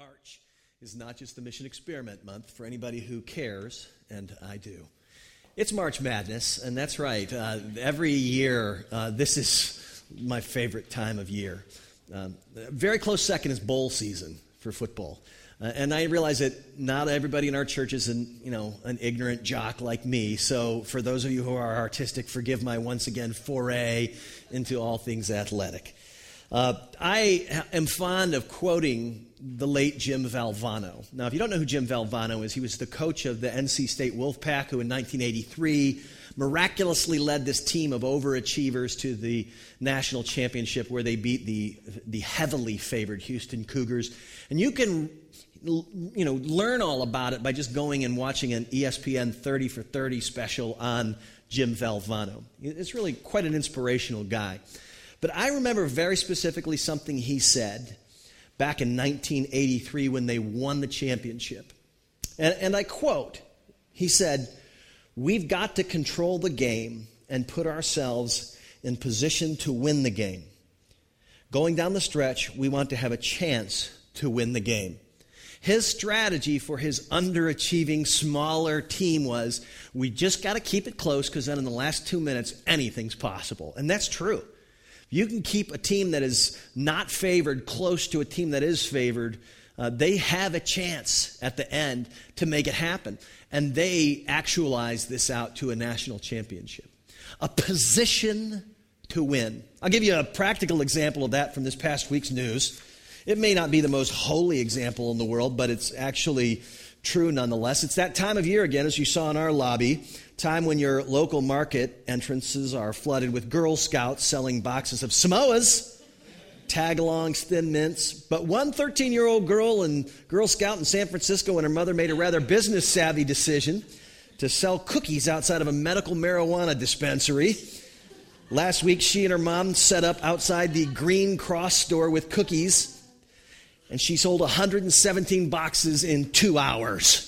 March is not just the Mission Experiment Month for anybody who cares, and I do. It's March Madness, and that's right. Uh, every year, uh, this is my favorite time of year. Um, very close second is bowl season for football. Uh, and I realize that not everybody in our church is an, you know, an ignorant jock like me. So for those of you who are artistic, forgive my once again foray into all things athletic. Uh, I am fond of quoting the late Jim Valvano. Now, if you don't know who Jim Valvano is, he was the coach of the NC State Wolfpack, who in 1983 miraculously led this team of overachievers to the national championship where they beat the, the heavily favored Houston Cougars. And you can you know, learn all about it by just going and watching an ESPN 30 for 30 special on Jim Valvano. It's really quite an inspirational guy. But I remember very specifically something he said back in 1983 when they won the championship. And, and I quote He said, We've got to control the game and put ourselves in position to win the game. Going down the stretch, we want to have a chance to win the game. His strategy for his underachieving, smaller team was we just got to keep it close because then in the last two minutes, anything's possible. And that's true. You can keep a team that is not favored close to a team that is favored. Uh, they have a chance at the end to make it happen. And they actualize this out to a national championship. A position to win. I'll give you a practical example of that from this past week's news. It may not be the most holy example in the world, but it's actually true nonetheless. It's that time of year again, as you saw in our lobby, time when your local market entrances are flooded with Girl Scouts selling boxes of Samoas, tagalongs, thin mints. But one 13 year old girl and Girl Scout in San Francisco and her mother made a rather business savvy decision to sell cookies outside of a medical marijuana dispensary. Last week, she and her mom set up outside the Green Cross store with cookies and she sold 117 boxes in two hours.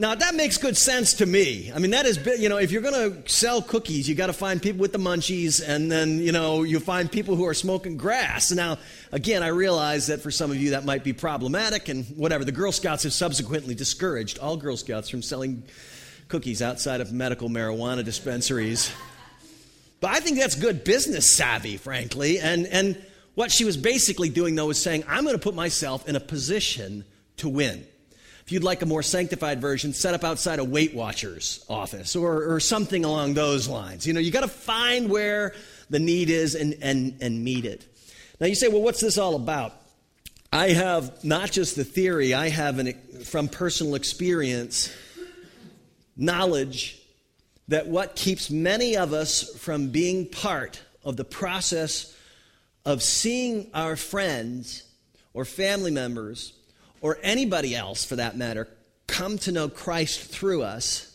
Now, that makes good sense to me. I mean, that is, you know, if you're going to sell cookies, you got to find people with the munchies, and then, you know, you find people who are smoking grass. Now, again, I realize that for some of you that might be problematic, and whatever. The Girl Scouts have subsequently discouraged all Girl Scouts from selling cookies outside of medical marijuana dispensaries. But I think that's good business savvy, frankly. And, and what she was basically doing, though, was saying, I'm going to put myself in a position to win. If you'd like a more sanctified version, set up outside a Weight Watchers office or, or something along those lines. You know, you got to find where the need is and, and, and meet it. Now, you say, well, what's this all about? I have not just the theory, I have an, from personal experience knowledge that what keeps many of us from being part of the process of seeing our friends or family members or anybody else for that matter come to know Christ through us,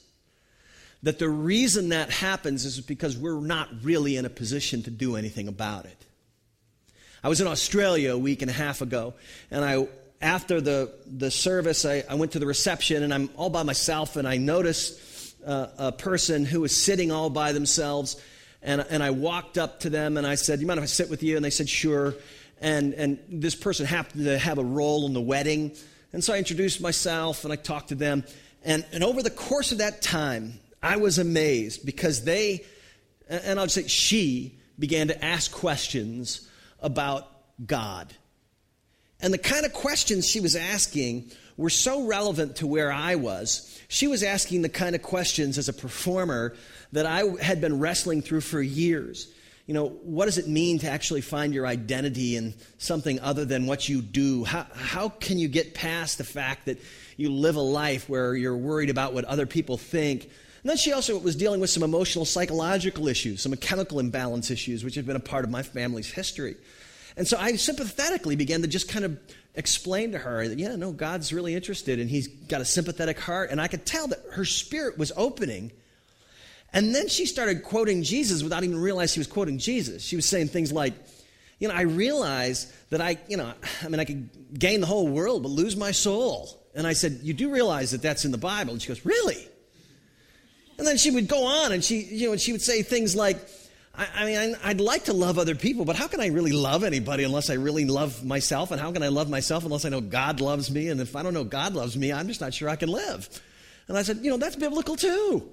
that the reason that happens is because we're not really in a position to do anything about it. I was in Australia a week and a half ago, and I after the, the service, I, I went to the reception, and I'm all by myself, and I noticed uh, a person who was sitting all by themselves and, and I walked up to them and I said, You mind if I sit with you? And they said, Sure. And, and this person happened to have a role in the wedding. And so I introduced myself and I talked to them. And, and over the course of that time, I was amazed because they, and I'll just say she, began to ask questions about God. And the kind of questions she was asking were so relevant to where I was. She was asking the kind of questions as a performer that I had been wrestling through for years. You know, what does it mean to actually find your identity in something other than what you do? How, how can you get past the fact that you live a life where you're worried about what other people think? And then she also was dealing with some emotional, psychological issues, some chemical imbalance issues, which have been a part of my family's history. And so I sympathetically began to just kind of explain to her that, yeah, no, God's really interested and He's got a sympathetic heart. And I could tell that her spirit was opening and then she started quoting Jesus without even realizing she was quoting Jesus. She was saying things like, you know, I realize that I, you know, I mean, I could gain the whole world but lose my soul. And I said, You do realize that that's in the Bible? And she goes, Really? And then she would go on and she, you know, and she would say things like, I, mean, I'd like to love other people, but how can I really love anybody unless I really love myself? And how can I love myself unless I know God loves me? And if I don't know God loves me, I'm just not sure I can live. And I said, you know, that's biblical too.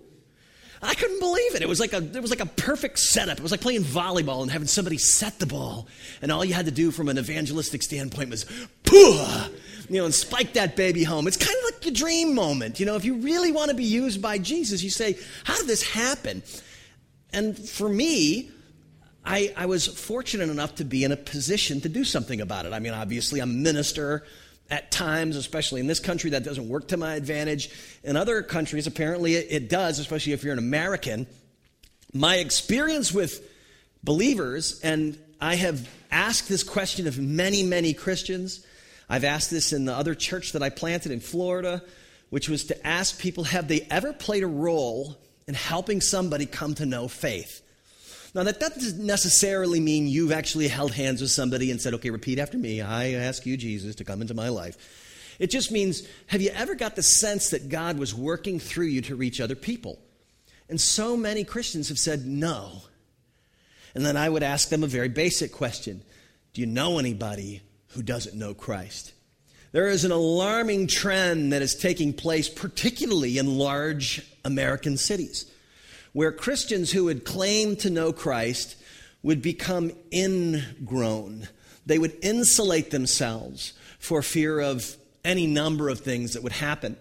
I couldn't believe it. It was like a it was like a perfect setup. It was like playing volleyball and having somebody set the ball, and all you had to do from an evangelistic standpoint was pooh, you know, and spike that baby home. It's kind of like your dream moment. You know, if you really want to be used by Jesus, you say, "How did this happen?" And for me, I, I was fortunate enough to be in a position to do something about it. I mean, obviously, I'm a minister at times, especially in this country, that doesn't work to my advantage. In other countries, apparently it, it does, especially if you're an American. My experience with believers, and I have asked this question of many, many Christians. I've asked this in the other church that I planted in Florida, which was to ask people have they ever played a role in helping somebody come to know faith? Now, that doesn't necessarily mean you've actually held hands with somebody and said, okay, repeat after me. I ask you, Jesus, to come into my life. It just means, have you ever got the sense that God was working through you to reach other people? And so many Christians have said no. And then I would ask them a very basic question Do you know anybody who doesn't know Christ? There is an alarming trend that is taking place, particularly in large American cities where Christians who would claim to know Christ would become ingrown. They would insulate themselves for fear of any number of things that would happen.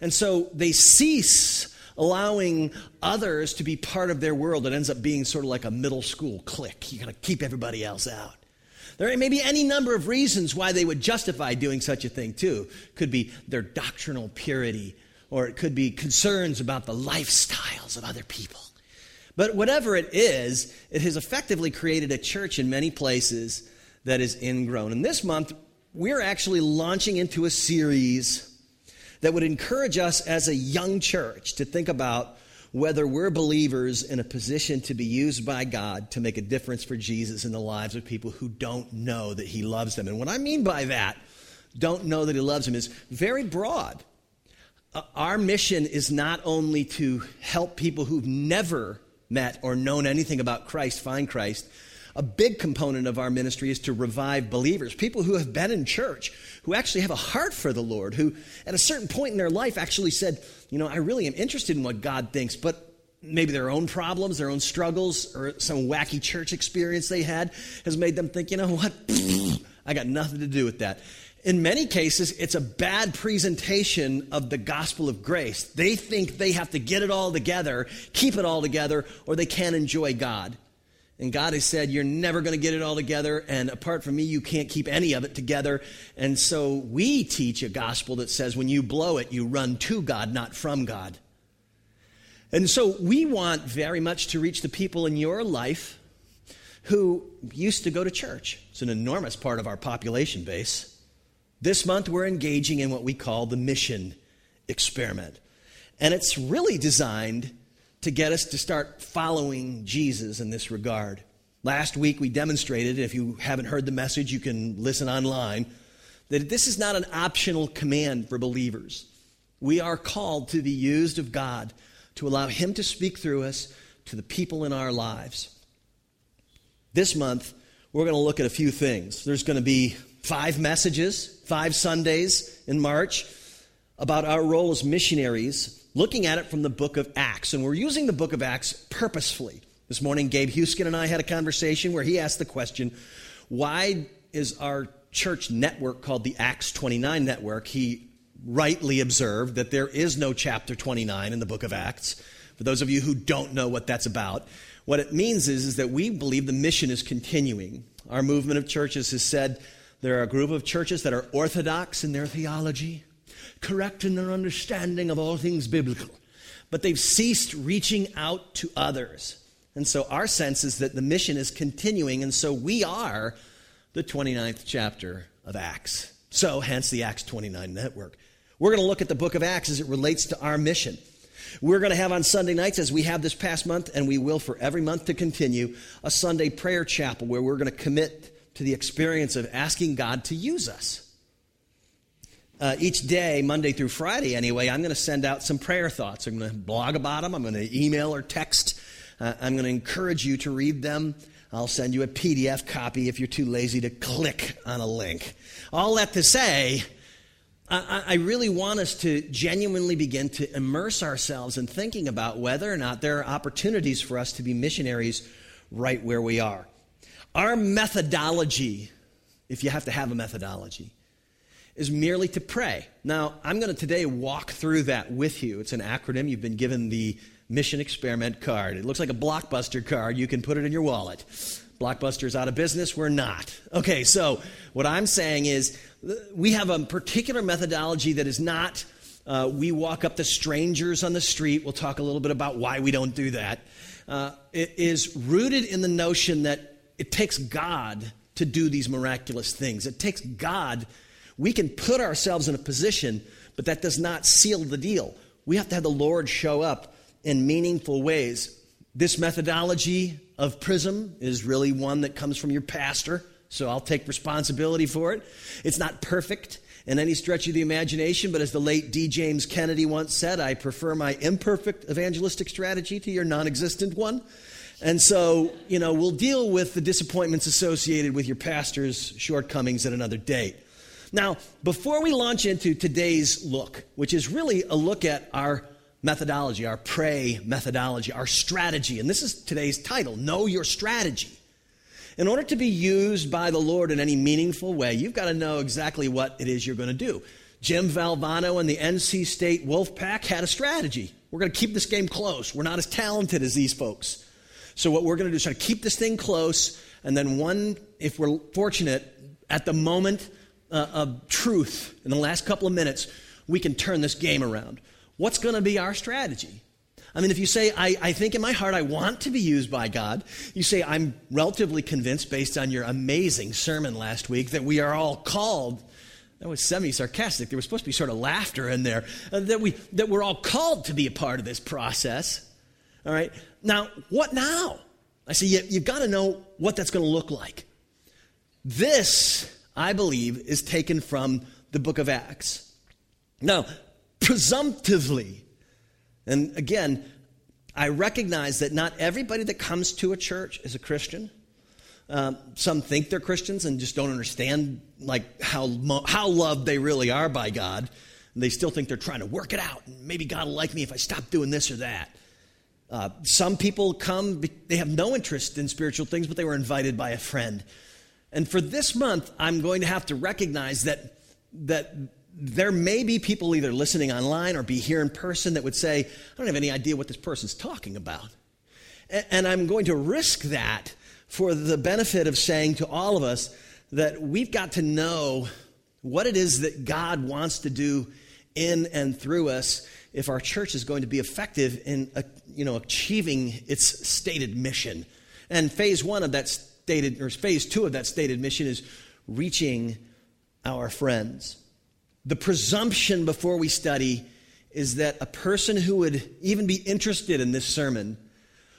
And so they cease allowing others to be part of their world. It ends up being sort of like a middle school clique. You got to keep everybody else out. There may be any number of reasons why they would justify doing such a thing, too. Could be their doctrinal purity, or it could be concerns about the lifestyles of other people. But whatever it is, it has effectively created a church in many places that is ingrown. And this month, we're actually launching into a series that would encourage us as a young church to think about whether we're believers in a position to be used by God to make a difference for Jesus in the lives of people who don't know that He loves them. And what I mean by that, don't know that He loves them, is very broad. Uh, our mission is not only to help people who've never met or known anything about Christ find Christ, a big component of our ministry is to revive believers, people who have been in church, who actually have a heart for the Lord, who at a certain point in their life actually said, You know, I really am interested in what God thinks, but maybe their own problems, their own struggles, or some wacky church experience they had has made them think, You know what? I got nothing to do with that in many cases, it's a bad presentation of the gospel of grace. They think they have to get it all together, keep it all together, or they can't enjoy God. And God has said, You're never going to get it all together, and apart from me, you can't keep any of it together. And so we teach a gospel that says, When you blow it, you run to God, not from God. And so we want very much to reach the people in your life who used to go to church. It's an enormous part of our population base. This month, we're engaging in what we call the mission experiment. And it's really designed to get us to start following Jesus in this regard. Last week, we demonstrated, if you haven't heard the message, you can listen online, that this is not an optional command for believers. We are called to be used of God to allow Him to speak through us to the people in our lives. This month, we're going to look at a few things. There's going to be five messages, five Sundays in March about our role as missionaries, looking at it from the book of Acts. And we're using the book of Acts purposefully. This morning, Gabe Huskin and I had a conversation where he asked the question why is our church network called the Acts 29 Network? He rightly observed that there is no chapter 29 in the book of Acts. For those of you who don't know what that's about, what it means is, is that we believe the mission is continuing. Our movement of churches has said there are a group of churches that are orthodox in their theology, correct in their understanding of all things biblical, but they've ceased reaching out to others. And so our sense is that the mission is continuing, and so we are the 29th chapter of Acts. So, hence the Acts 29 network. We're going to look at the book of Acts as it relates to our mission. We're going to have on Sunday nights, as we have this past month, and we will for every month to continue, a Sunday prayer chapel where we're going to commit to the experience of asking God to use us. Uh, each day, Monday through Friday anyway, I'm going to send out some prayer thoughts. I'm going to blog about them, I'm going to email or text Uh, I'm going to encourage you to read them. I'll send you a PDF copy if you're too lazy to click on a link. All that to say, I, I really want us to genuinely begin to immerse ourselves in thinking about whether or not there are opportunities for us to be missionaries right where we are. Our methodology, if you have to have a methodology, is merely to pray. Now, I'm going to today walk through that with you. It's an acronym. You've been given the Mission Experiment card. It looks like a Blockbuster card. You can put it in your wallet. Blockbuster's out of business. We're not. Okay, so what I'm saying is we have a particular methodology that is not uh, we walk up to strangers on the street. We'll talk a little bit about why we don't do that. Uh, it is rooted in the notion that it takes God to do these miraculous things. It takes God. We can put ourselves in a position, but that does not seal the deal. We have to have the Lord show up in meaningful ways. This methodology of PRISM is really one that comes from your pastor, so I'll take responsibility for it. It's not perfect in any stretch of the imagination, but as the late D. James Kennedy once said, I prefer my imperfect evangelistic strategy to your non existent one. And so, you know, we'll deal with the disappointments associated with your pastor's shortcomings at another date. Now, before we launch into today's look, which is really a look at our methodology, our pray methodology, our strategy, and this is today's title Know Your Strategy. In order to be used by the Lord in any meaningful way, you've got to know exactly what it is you're going to do. Jim Valvano and the NC State Wolfpack had a strategy. We're going to keep this game close. We're not as talented as these folks. So what we're going to do is try to keep this thing close, and then one, if we're fortunate, at the moment uh, of truth, in the last couple of minutes, we can turn this game around. What's going to be our strategy? I mean, if you say, I, I think in my heart I want to be used by God, you say, I'm relatively convinced based on your amazing sermon last week that we are all called. That was semi sarcastic. There was supposed to be sort of laughter in there. Uh, that, we, that we're all called to be a part of this process. All right? Now, what now? I say, you, you've got to know what that's going to look like. This, I believe, is taken from the book of Acts. Now, presumptively, and again, I recognize that not everybody that comes to a church is a Christian. Um, some think they're Christians and just don't understand like how how loved they really are by God. And they still think they're trying to work it out. And Maybe God will like me if I stop doing this or that. Uh, some people come, they have no interest in spiritual things, but they were invited by a friend. And for this month, I'm going to have to recognize that, that there may be people either listening online or be here in person that would say, I don't have any idea what this person's talking about. And I'm going to risk that for the benefit of saying to all of us that we've got to know what it is that God wants to do in and through us if our church is going to be effective in uh, you know, achieving its stated mission. And phase one of that stated, or phase two of that stated mission is reaching our friends. The presumption before we study is that a person who would even be interested in this sermon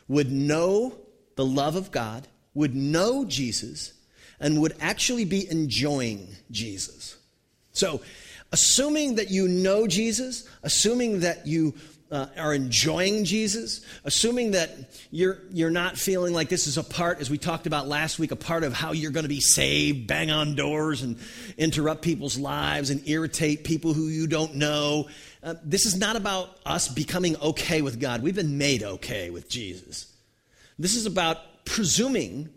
would know the love of God, would know Jesus, and would actually be enjoying Jesus. So, assuming that you know Jesus, assuming that you uh, are enjoying Jesus, assuming that you're, you're not feeling like this is a part, as we talked about last week, a part of how you're going to be saved, bang on doors and interrupt people's lives and irritate people who you don't know. Uh, this is not about us becoming okay with God. We've been made okay with Jesus. This is about presuming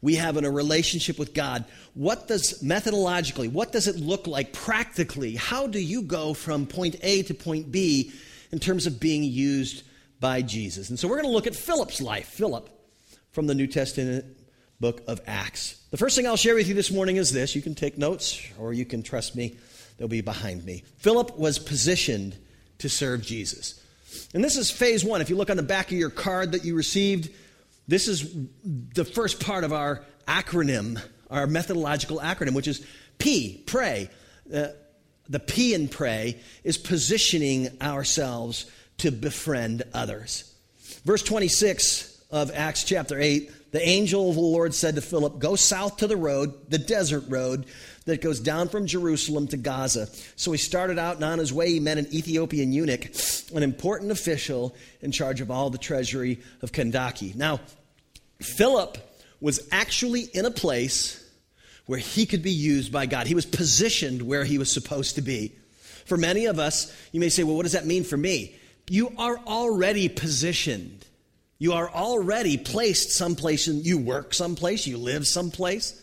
we have in a relationship with God. What does methodologically, what does it look like practically? How do you go from point A to point B in terms of being used by Jesus. And so we're going to look at Philip's life, Philip, from the New Testament book of Acts. The first thing I'll share with you this morning is this. You can take notes or you can trust me, they'll be behind me. Philip was positioned to serve Jesus. And this is phase one. If you look on the back of your card that you received, this is the first part of our acronym, our methodological acronym, which is P, pray. Uh, the P in pray is positioning ourselves to befriend others. Verse 26 of Acts chapter 8 the angel of the Lord said to Philip, Go south to the road, the desert road that goes down from Jerusalem to Gaza. So he started out, and on his way, he met an Ethiopian eunuch, an important official in charge of all the treasury of Kandake. Now, Philip was actually in a place where he could be used by God. He was positioned where he was supposed to be. For many of us, you may say, well, what does that mean for me? You are already positioned. You are already placed someplace, you work someplace, you live someplace.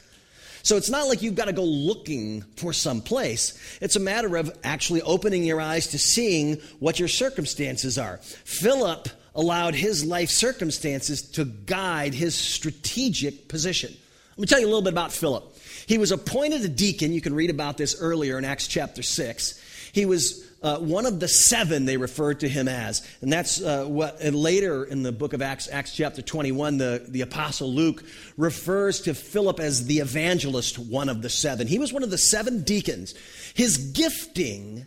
So it's not like you've got to go looking for some place. It's a matter of actually opening your eyes to seeing what your circumstances are. Philip allowed his life circumstances to guide his strategic position. Let me tell you a little bit about Philip. He was appointed a deacon. You can read about this earlier in Acts chapter 6. He was uh, one of the seven they referred to him as. And that's uh, what and later in the book of Acts, Acts chapter 21, the, the apostle Luke refers to Philip as the evangelist, one of the seven. He was one of the seven deacons. His gifting,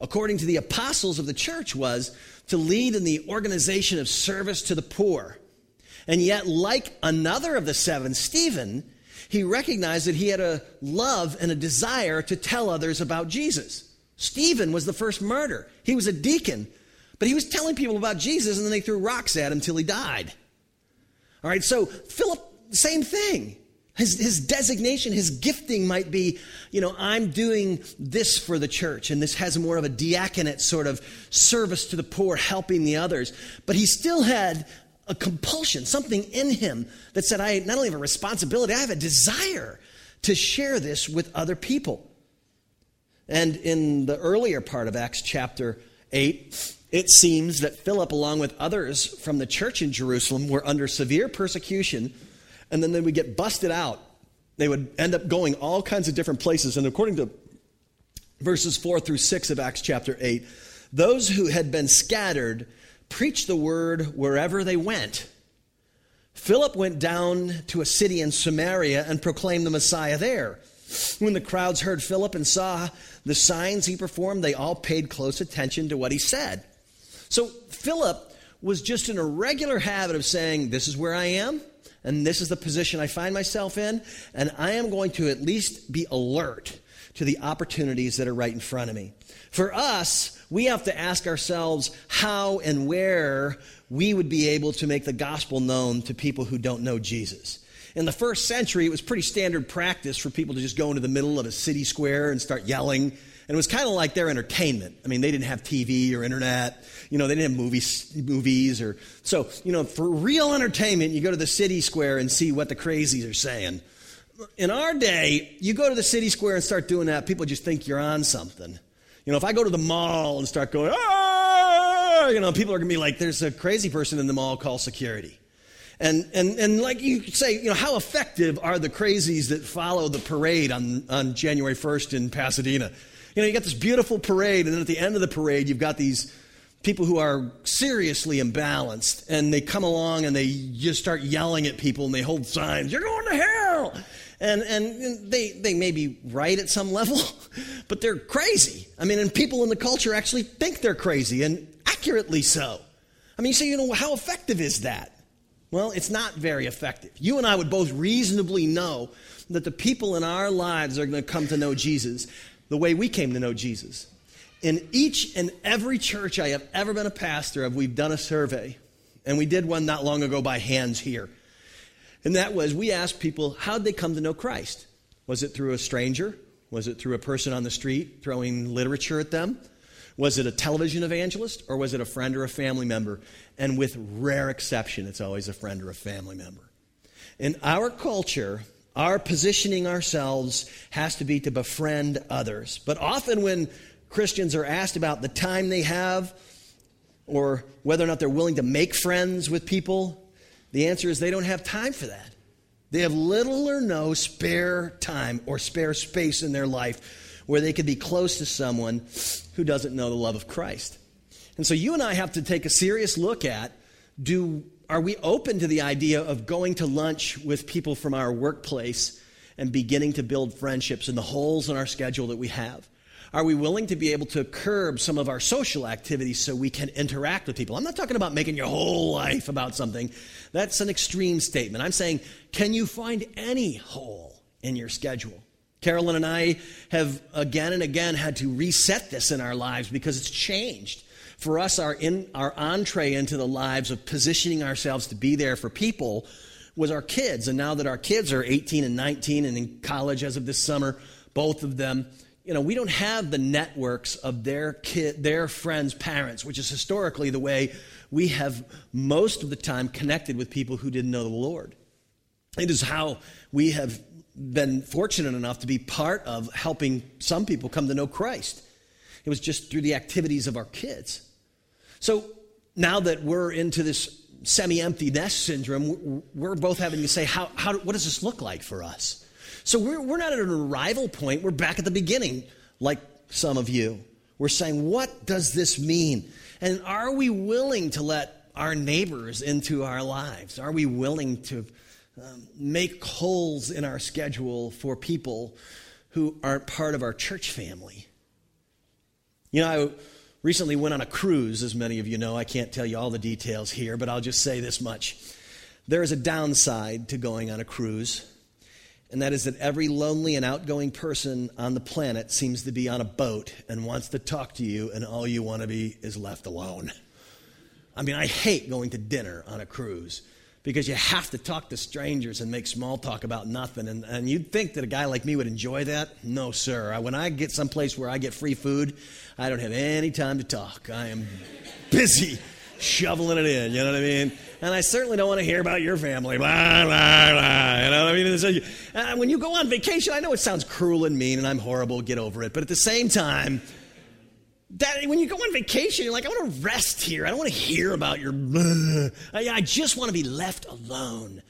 according to the apostles of the church, was to lead in the organization of service to the poor. And yet, like another of the seven, Stephen, he recognized that he had a love and a desire to tell others about Jesus. Stephen was the first martyr. He was a deacon, but he was telling people about Jesus and then they threw rocks at him till he died. All right, so Philip, same thing. His, his designation, his gifting might be, you know, I'm doing this for the church, and this has more of a diaconate sort of service to the poor, helping the others. But he still had a compulsion, something in him that said, I not only have a responsibility, I have a desire to share this with other people. And in the earlier part of Acts chapter 8, it seems that Philip, along with others from the church in Jerusalem, were under severe persecution, and then they would get busted out. They would end up going all kinds of different places. And according to verses 4 through 6 of Acts chapter 8, those who had been scattered preached the word wherever they went. Philip went down to a city in Samaria and proclaimed the Messiah there. When the crowds heard Philip and saw the signs he performed, they all paid close attention to what he said. So Philip was just in a regular habit of saying, This is where I am, and this is the position I find myself in, and I am going to at least be alert to the opportunities that are right in front of me. For us, we have to ask ourselves how and where we would be able to make the gospel known to people who don't know Jesus. In the first century, it was pretty standard practice for people to just go into the middle of a city square and start yelling. And it was kind of like their entertainment. I mean, they didn't have TV or internet. You know, they didn't have movies, movies or so. You know, for real entertainment, you go to the city square and see what the crazies are saying. In our day, you go to the city square and start doing that, people just think you're on something. You know, if I go to the mall and start going, ah, you know, people are going to be like, there's a crazy person in the mall, call security. And, and, and like you say, you know, how effective are the crazies that follow the parade on, on January 1st in Pasadena? You know, you got this beautiful parade, and then at the end of the parade, you've got these people who are seriously imbalanced, and they come along and they just start yelling at people, and they hold signs, You're going to hell! And, and they, they may be right at some level, but they're crazy. I mean, and people in the culture actually think they're crazy, and accurately so. I mean, you say, you know, how effective is that? Well, it's not very effective. You and I would both reasonably know that the people in our lives are going to come to know Jesus the way we came to know Jesus. In each and every church I have ever been a pastor of, we've done a survey. And we did one not long ago by hands here. And that was we asked people, how'd they come to know Christ? Was it through a stranger? Was it through a person on the street throwing literature at them? Was it a television evangelist or was it a friend or a family member? And with rare exception, it's always a friend or a family member. In our culture, our positioning ourselves has to be to befriend others. But often, when Christians are asked about the time they have or whether or not they're willing to make friends with people, the answer is they don't have time for that. They have little or no spare time or spare space in their life where they could be close to someone who doesn't know the love of Christ. And so you and I have to take a serious look at do are we open to the idea of going to lunch with people from our workplace and beginning to build friendships in the holes in our schedule that we have? Are we willing to be able to curb some of our social activities so we can interact with people? I'm not talking about making your whole life about something. That's an extreme statement. I'm saying, can you find any hole in your schedule Carolyn and I have again and again had to reset this in our lives because it's changed. For us, our, in, our entree into the lives of positioning ourselves to be there for people was our kids. And now that our kids are 18 and 19 and in college as of this summer, both of them, you know, we don't have the networks of their kid, their friends' parents, which is historically the way we have most of the time connected with people who didn't know the Lord. It is how we have been fortunate enough to be part of helping some people come to know Christ. It was just through the activities of our kids. So now that we're into this semi empty nest syndrome, we're both having to say, how, how, what does this look like for us? So we're, we're not at an arrival point, we're back at the beginning, like some of you. We're saying, what does this mean? And are we willing to let our neighbors into our lives? Are we willing to um, make holes in our schedule for people who aren't part of our church family. You know, I recently went on a cruise, as many of you know. I can't tell you all the details here, but I'll just say this much. There is a downside to going on a cruise, and that is that every lonely and outgoing person on the planet seems to be on a boat and wants to talk to you, and all you want to be is left alone. I mean, I hate going to dinner on a cruise because you have to talk to strangers and make small talk about nothing. And, and you'd think that a guy like me would enjoy that. No, sir. When I get someplace where I get free food, I don't have any time to talk. I am busy shoveling it in, you know what I mean? And I certainly don't want to hear about your family. Blah, blah, blah. You know what I mean? So, uh, when you go on vacation, I know it sounds cruel and mean and I'm horrible, get over it. But at the same time, that when you go on vacation, you're like, I want to rest here. I don't want to hear about your. I just want to be left alone.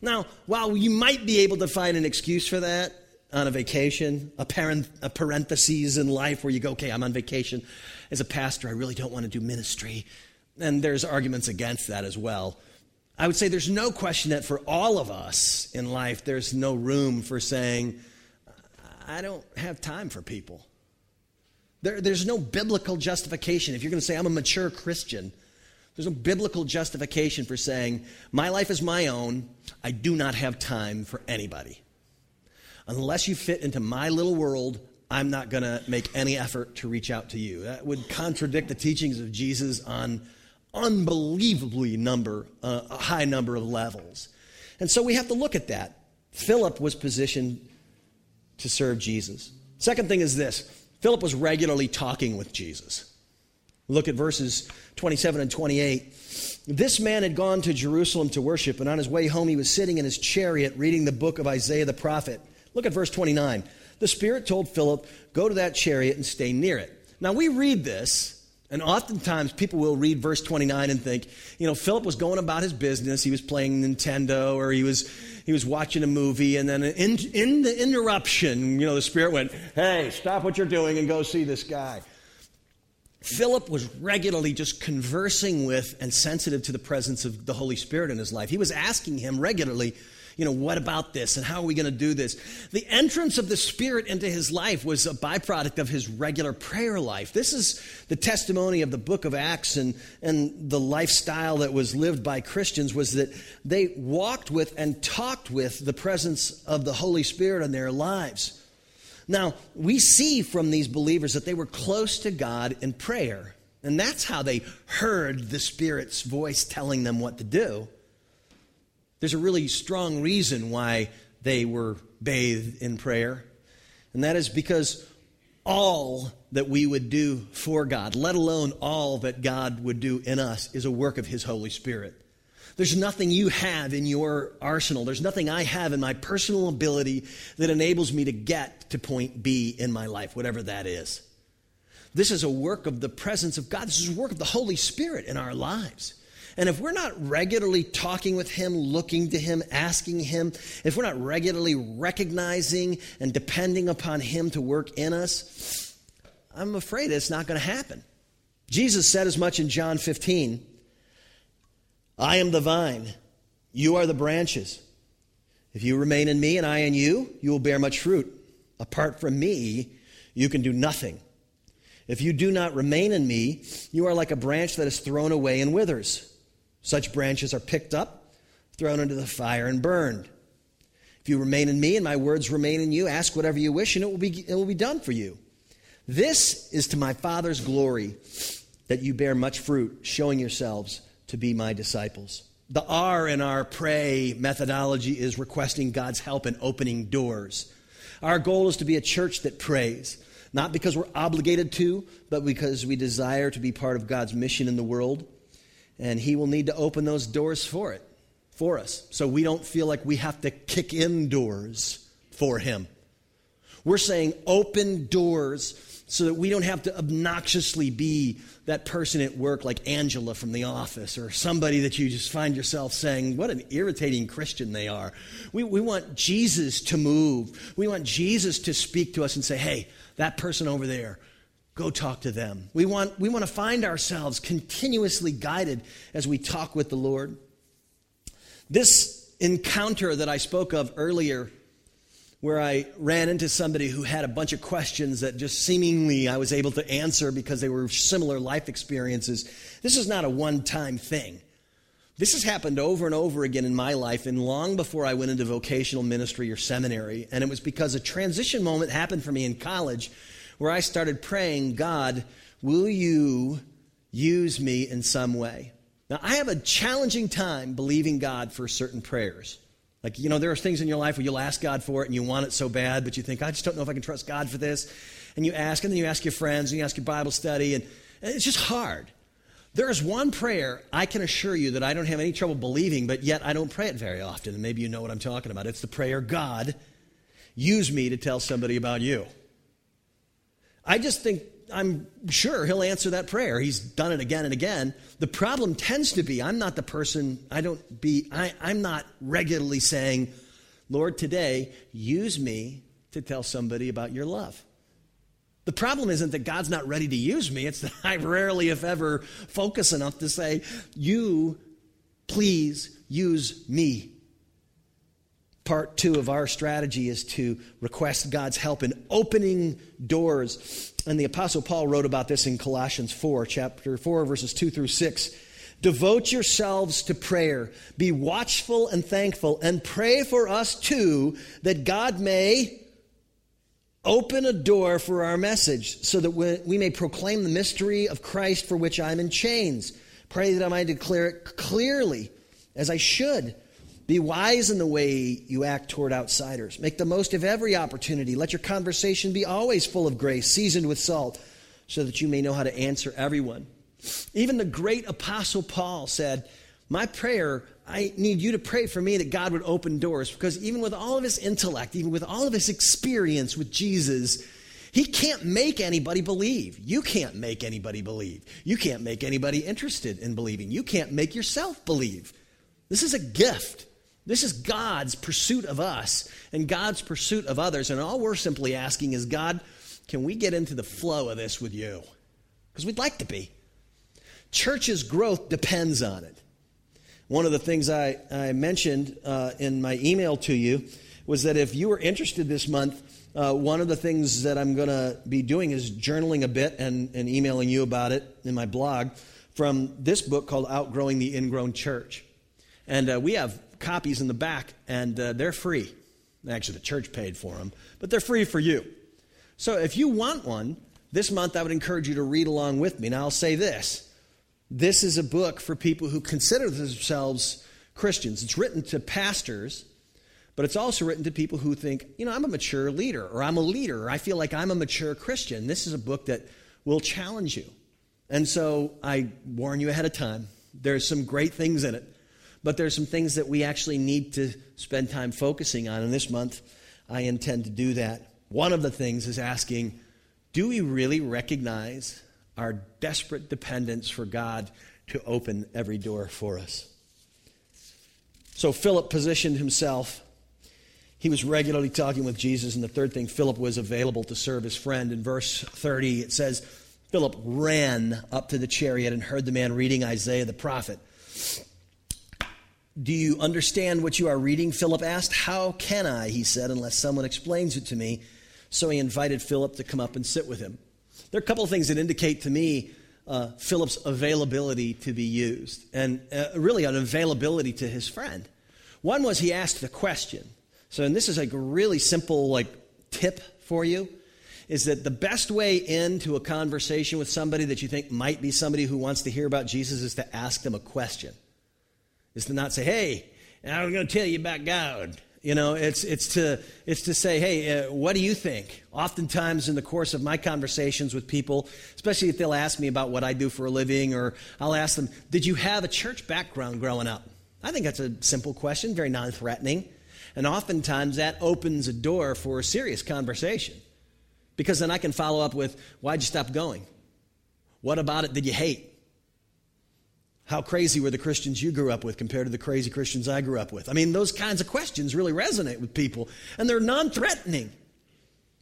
Now, while you might be able to find an excuse for that on a vacation, a, parent, a parenthesis in life where you go, okay, I'm on vacation. As a pastor, I really don't want to do ministry. And there's arguments against that as well. I would say there's no question that for all of us in life, there's no room for saying, I don't have time for people. There, there's no biblical justification. If you're going to say, I'm a mature Christian, there's no biblical justification for saying, My life is my own. I do not have time for anybody. Unless you fit into my little world, I'm not going to make any effort to reach out to you. That would contradict the teachings of Jesus on unbelievably number, uh, a high number of levels. And so we have to look at that. Philip was positioned to serve Jesus. Second thing is this Philip was regularly talking with Jesus. Look at verses 27 and 28. This man had gone to Jerusalem to worship, and on his way home, he was sitting in his chariot reading the book of Isaiah the prophet. Look at verse 29. The Spirit told Philip, Go to that chariot and stay near it. Now, we read this, and oftentimes people will read verse 29 and think, you know, Philip was going about his business. He was playing Nintendo or he was he was watching a movie, and then in, in the interruption, you know, the Spirit went, Hey, stop what you're doing and go see this guy. Philip was regularly just conversing with and sensitive to the presence of the Holy Spirit in his life. He was asking him regularly, you know, what about this and how are we going to do this? The entrance of the Spirit into his life was a byproduct of his regular prayer life. This is the testimony of the book of Acts and, and the lifestyle that was lived by Christians was that they walked with and talked with the presence of the Holy Spirit in their lives. Now, we see from these believers that they were close to God in prayer. And that's how they heard the Spirit's voice telling them what to do. There's a really strong reason why they were bathed in prayer, and that is because all that we would do for God, let alone all that God would do in us, is a work of His Holy Spirit. There's nothing you have in your arsenal. There's nothing I have in my personal ability that enables me to get to point B in my life, whatever that is. This is a work of the presence of God. This is a work of the Holy Spirit in our lives. And if we're not regularly talking with Him, looking to Him, asking Him, if we're not regularly recognizing and depending upon Him to work in us, I'm afraid it's not going to happen. Jesus said as much in John 15 I am the vine, you are the branches. If you remain in me and I in you, you will bear much fruit. Apart from me, you can do nothing. If you do not remain in me, you are like a branch that is thrown away and withers. Such branches are picked up, thrown into the fire, and burned. If you remain in me and my words remain in you, ask whatever you wish and it will be, it will be done for you. This is to my Father's glory that you bear much fruit, showing yourselves to be my disciples. The R in our pray methodology is requesting God's help in opening doors. Our goal is to be a church that prays, not because we're obligated to, but because we desire to be part of God's mission in the world. And He will need to open those doors for it, for us, so we don't feel like we have to kick in doors for Him. We're saying open doors so that we don't have to obnoxiously be that person at work like Angela from the office or somebody that you just find yourself saying, what an irritating Christian they are. We, we want Jesus to move. We want Jesus to speak to us and say, hey, that person over there, go talk to them. We want, we want to find ourselves continuously guided as we talk with the Lord. This encounter that I spoke of earlier where I ran into somebody who had a bunch of questions that just seemingly I was able to answer because they were similar life experiences. This is not a one time thing. This has happened over and over again in my life and long before I went into vocational ministry or seminary. And it was because a transition moment happened for me in college where I started praying, God, will you use me in some way? Now, I have a challenging time believing God for certain prayers. Like, you know, there are things in your life where you'll ask God for it and you want it so bad, but you think, I just don't know if I can trust God for this. And you ask, and then you ask your friends, and you ask your Bible study, and, and it's just hard. There is one prayer I can assure you that I don't have any trouble believing, but yet I don't pray it very often. And maybe you know what I'm talking about. It's the prayer, God, use me to tell somebody about you. I just think I'm sure he'll answer that prayer. He's done it again and again. The problem tends to be I'm not the person, I don't be, I, I'm not regularly saying, Lord, today, use me to tell somebody about your love. The problem isn't that God's not ready to use me, it's that I rarely, if ever, focus enough to say, You, please use me part two of our strategy is to request God's help in opening doors. And the Apostle Paul wrote about this in Colossians 4, chapter 4, verses 2 through 6. Devote yourselves to prayer. Be watchful and thankful, and pray for us too, that God may open a door for our message, so that we may proclaim the mystery of Christ for which I'm in chains. Pray that I might declare it clearly, as I should. Be wise in the way you act toward outsiders. Make the most of every opportunity. Let your conversation be always full of grace, seasoned with salt, so that you may know how to answer everyone. Even the great apostle Paul said, My prayer, I need you to pray for me that God would open doors, because even with all of his intellect, even with all of his experience with Jesus, he can't make anybody believe. You can't make anybody believe. You can't make anybody interested in believing. You can't make yourself believe. This is a gift. This is God's pursuit of us and God's pursuit of others. And all we're simply asking is, God, can we get into the flow of this with you? Because we'd like to be. Church's growth depends on it. One of the things I, I mentioned uh, in my email to you was that if you were interested this month, uh, one of the things that I'm going to be doing is journaling a bit and, and emailing you about it in my blog from this book called Outgrowing the Ingrown Church. And uh, we have copies in the back, and uh, they're free. Actually, the church paid for them, but they're free for you. So if you want one, this month I would encourage you to read along with me. Now, I'll say this this is a book for people who consider themselves Christians. It's written to pastors, but it's also written to people who think, you know, I'm a mature leader, or I'm a leader, or I feel like I'm a mature Christian. This is a book that will challenge you. And so I warn you ahead of time. There's some great things in it. But there's some things that we actually need to spend time focusing on. And this month, I intend to do that. One of the things is asking do we really recognize our desperate dependence for God to open every door for us? So Philip positioned himself. He was regularly talking with Jesus. And the third thing, Philip was available to serve his friend. In verse 30, it says, Philip ran up to the chariot and heard the man reading Isaiah the prophet. Do you understand what you are reading? Philip asked. How can I, he said, unless someone explains it to me? So he invited Philip to come up and sit with him. There are a couple of things that indicate to me uh, Philip's availability to be used, and uh, really an availability to his friend. One was he asked the question. So, and this is like a really simple like tip for you is that the best way into a conversation with somebody that you think might be somebody who wants to hear about Jesus is to ask them a question. Is to not say, "Hey, I'm going to tell you about God." You know, it's, it's, to, it's to say, hey, uh, what do you think? Oftentimes, in the course of my conversations with people, especially if they'll ask me about what I do for a living, or I'll ask them, did you have a church background growing up? I think that's a simple question, very non threatening. And oftentimes, that opens a door for a serious conversation. Because then I can follow up with, why'd you stop going? What about it did you hate? How crazy were the Christians you grew up with compared to the crazy Christians I grew up with? I mean, those kinds of questions really resonate with people, and they're non threatening.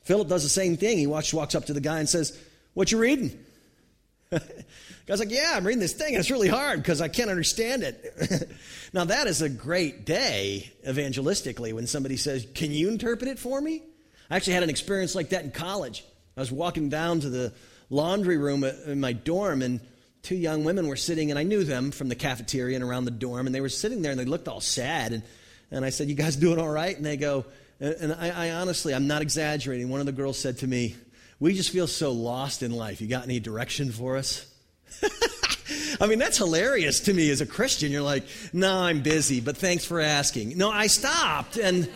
Philip does the same thing. He walks, walks up to the guy and says, What you reading? Guy's like, Yeah, I'm reading this thing, and it's really hard because I can't understand it. now, that is a great day evangelistically when somebody says, Can you interpret it for me? I actually had an experience like that in college. I was walking down to the laundry room in my dorm, and two young women were sitting, and I knew them from the cafeteria and around the dorm, and they were sitting there and they looked all sad. And, and I said, You guys doing all right? And they go, and I, I honestly, I'm not exaggerating. One of the girls said to me, We just feel so lost in life. You got any direction for us? I mean, that's hilarious to me as a Christian. You're like, No, I'm busy, but thanks for asking. No, I stopped and,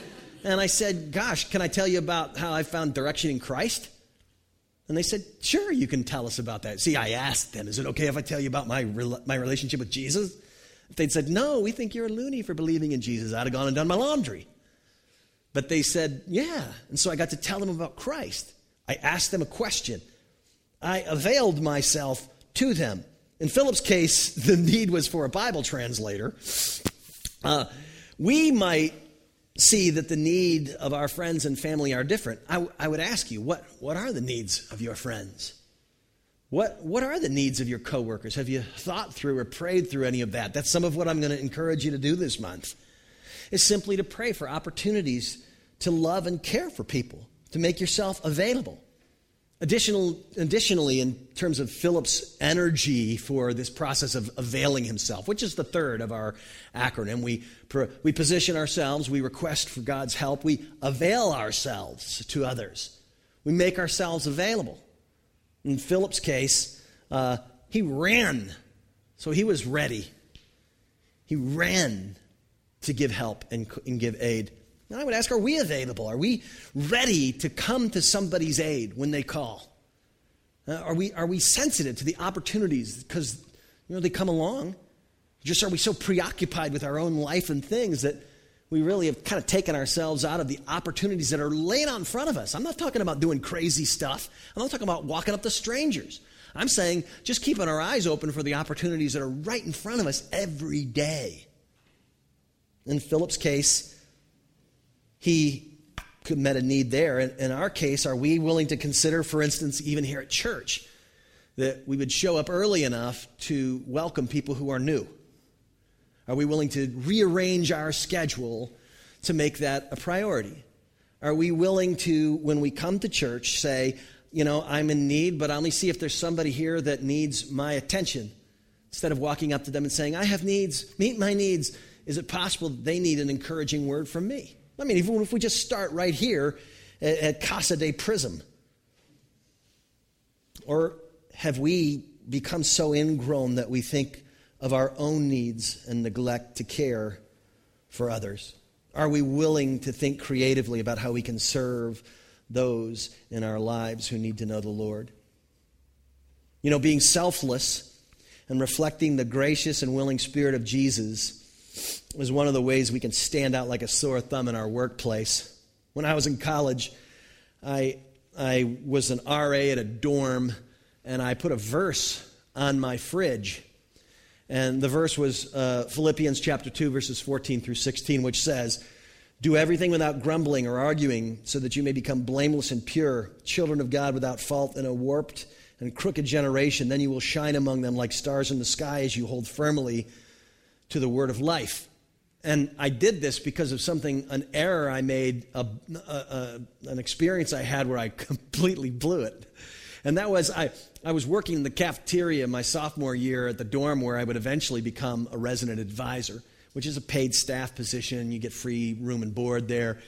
and I said, Gosh, can I tell you about how I found direction in Christ? And they said, Sure, you can tell us about that. See, I asked them, Is it okay if I tell you about my, my relationship with Jesus? If they'd said, No, we think you're a loony for believing in Jesus, I'd have gone and done my laundry. But they said, Yeah. And so I got to tell them about Christ. I asked them a question. I availed myself to them. In Philip's case, the need was for a Bible translator. Uh, we might see that the need of our friends and family are different, I, I would ask you, what, what are the needs of your friends? What, what are the needs of your coworkers? Have you thought through or prayed through any of that? That's some of what I'm going to encourage you to do this month. Is simply to pray for opportunities to love and care for people, to make yourself available. Additional, additionally, in terms of Philip's energy for this process of availing himself, which is the third of our acronym, we, we position ourselves, we request for God's help, we avail ourselves to others, we make ourselves available. In Philip's case, uh, he ran, so he was ready. He ran to give help and, and give aid. And I would ask, are we available? Are we ready to come to somebody's aid when they call? Uh, are, we, are we sensitive to the opportunities because you know, they come along? Just are we so preoccupied with our own life and things that we really have kind of taken ourselves out of the opportunities that are laid out in front of us? I'm not talking about doing crazy stuff. I'm not talking about walking up to strangers. I'm saying just keeping our eyes open for the opportunities that are right in front of us every day. In Philip's case, he met a need there. In, our case, are we willing to consider, for instance, even here at church, that we would show up early enough to welcome people who are new? Are we willing to rearrange our schedule to make that a priority? Are we willing to, when we come to church, say, you know, I'm in need, but I only see if there's somebody here that needs my attention? Instead of walking up to them and saying, I have needs, meet my needs, is it possible that they need an encouraging word from me? I mean, even if we just start right here at, at Casa de Prism. Or have we become so ingrown that we think of our own needs and neglect to care for others? Are we willing to think creatively about how we can serve those in our lives who need to know the Lord? You know, being selfless and reflecting the gracious and willing spirit of Jesus is one of the ways we can stand out like a sore thumb in our workplace. When I was in college, I, I was an RA at a dorm, and I put a verse on my fridge. And the verse was uh, Philippians chapter 2, verses 14 through 16, which says, Do everything without grumbling or arguing, so that you may become blameless and pure, children of God without fault in a warped and crooked generation. Then you will shine among them like stars in the sky as you hold firmly to the word of life. And I did this because of something, an error I made, a, a, a, an experience I had where I completely blew it. And that was I, I was working in the cafeteria my sophomore year at the dorm where I would eventually become a resident advisor. which is a paid staff position. You get free room and board there.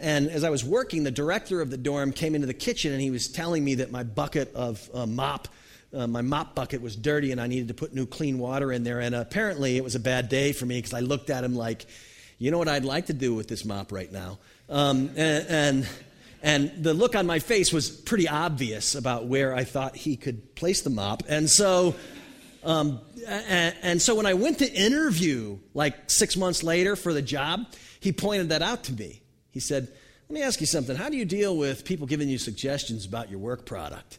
And as I was working, the director of the dorm came into the kitchen and he was telling me that my bucket of uh, mop, uh, my mop bucket was dirty and I needed to put new clean water in there. And apparently it was a bad day for me because I looked at him like, you know what I'd like to do with this mop right now? Um, and, and, and the look on my face was pretty obvious about where I thought he could place the mop. And so, um, and, and so when I went to interview like six months later for the job, he pointed that out to me. He said, Let me ask you something. How do you deal with people giving you suggestions about your work product?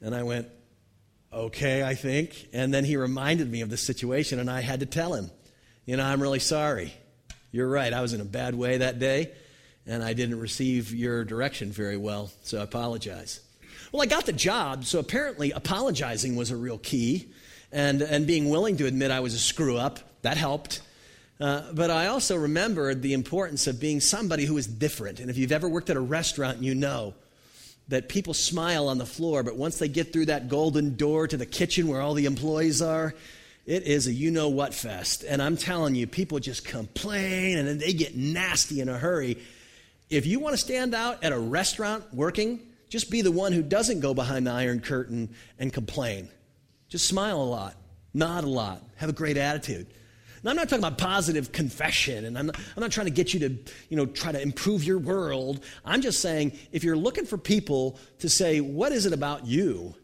And I went, Okay, I think. And then he reminded me of the situation, and I had to tell him, You know, I'm really sorry. You're right. I was in a bad way that day, and I didn't receive your direction very well, so I apologize. Well, I got the job, so apparently apologizing was a real key, and, and being willing to admit I was a screw up, that helped. Uh, but I also remembered the importance of being somebody who is different. And if you've ever worked at a restaurant, you know that people smile on the floor, but once they get through that golden door to the kitchen where all the employees are, it is a you know what fest. And I'm telling you, people just complain and then they get nasty in a hurry. If you want to stand out at a restaurant working, just be the one who doesn't go behind the iron curtain and complain. Just smile a lot, nod a lot, have a great attitude. Now, I'm not talking about positive confession, and I'm not, I'm not trying to get you to, you know, try to improve your world. I'm just saying if you're looking for people to say, what is it about you?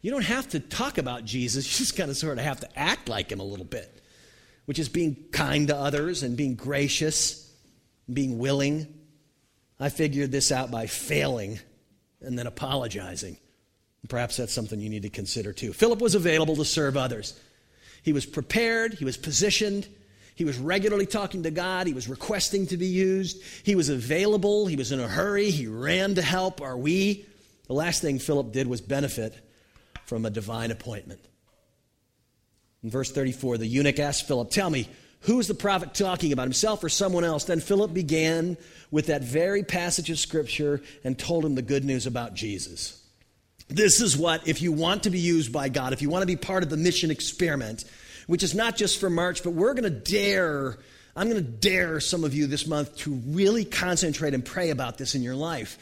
You don't have to talk about Jesus. You just kind of sort of have to act like him a little bit, which is being kind to others and being gracious, and being willing. I figured this out by failing and then apologizing. Perhaps that's something you need to consider too. Philip was available to serve others. He was prepared, he was positioned, he was regularly talking to God, he was requesting to be used, he was available, he was in a hurry, he ran to help. Are we? The last thing Philip did was benefit from a divine appointment. In verse 34, the eunuch asked Philip, Tell me, who is the prophet talking about, himself or someone else? Then Philip began with that very passage of Scripture and told him the good news about Jesus. This is what, if you want to be used by God, if you want to be part of the mission experiment, which is not just for March, but we're going to dare, I'm going to dare some of you this month to really concentrate and pray about this in your life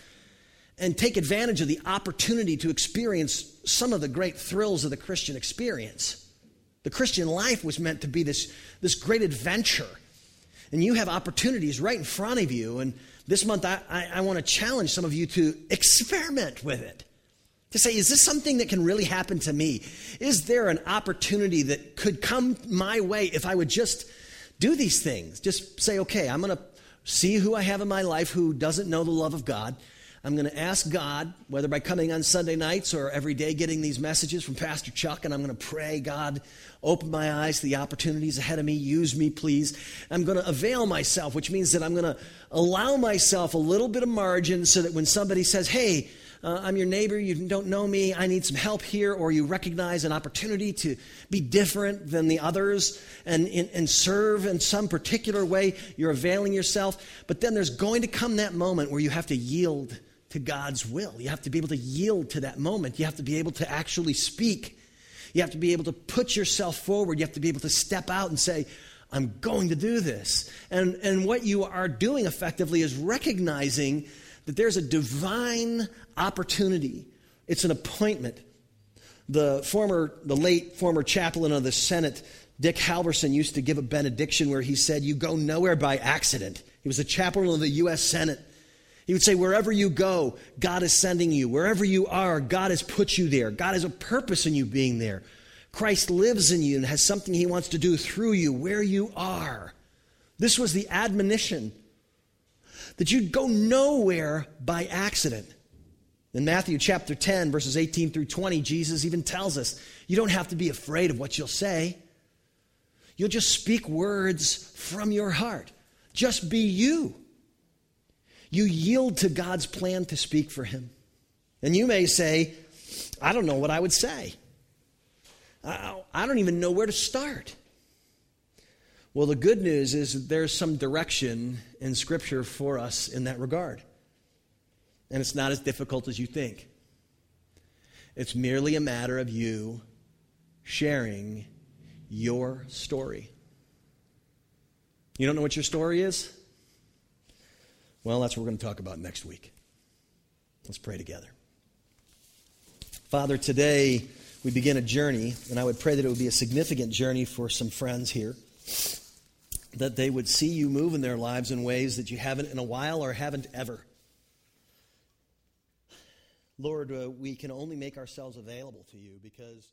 and take advantage of the opportunity to experience some of the great thrills of the Christian experience. The Christian life was meant to be this, this great adventure. And you have opportunities right in front of you. And this month, I, I, I want to challenge some of you to experiment with it. To say, is this something that can really happen to me? Is there an opportunity that could come my way if I would just do these things? Just say, okay, I'm going to see who I have in my life who doesn't know the love of God. I'm going to ask God, whether by coming on Sunday nights or every day getting these messages from Pastor Chuck, and I'm going to pray, God, open my eyes to the opportunities ahead of me. Use me, please. I'm going to avail myself, which means that I'm going to allow myself a little bit of margin so that when somebody says, hey, uh, I'm your neighbor, you don't know me, I need some help here, or you recognize an opportunity to be different than the others and, and, and serve in some particular way, you're availing yourself. But then there's going to come that moment where you have to yield to God's will. You have to be able to yield to that moment. You have to be able to actually speak. You have to be able to put yourself forward. You have to be able to step out and say, I'm going to do this. And, and what you are doing effectively is recognizing that there's a divine opportunity. It's an appointment. The former, the late former chaplain of the Senate, Dick Halverson, used to give a benediction where he said, You go nowhere by accident. He was a chaplain of the U.S. Senate. He would say, Wherever you go, God is sending you. Wherever you are, God has put you there. God has a purpose in you being there. Christ lives in you and has something he wants to do through you where you are. This was the admonition that you'd go nowhere by accident. In Matthew chapter 10, verses 18 through 20, Jesus even tells us you don't have to be afraid of what you'll say. You'll just speak words from your heart. Just be you. You yield to God's plan to speak for Him. And you may say, I don't know what I would say. I don't even know where to start. Well, the good news is there's some direction in Scripture for us in that regard. And it's not as difficult as you think. It's merely a matter of you sharing your story. You don't know what your story is? Well, that's what we're going to talk about next week. Let's pray together. Father, today we begin a journey, and I would pray that it would be a significant journey for some friends here. That they would see you move in their lives in ways that you haven't in a while or haven't ever. Lord, uh, we can only make ourselves available to you because.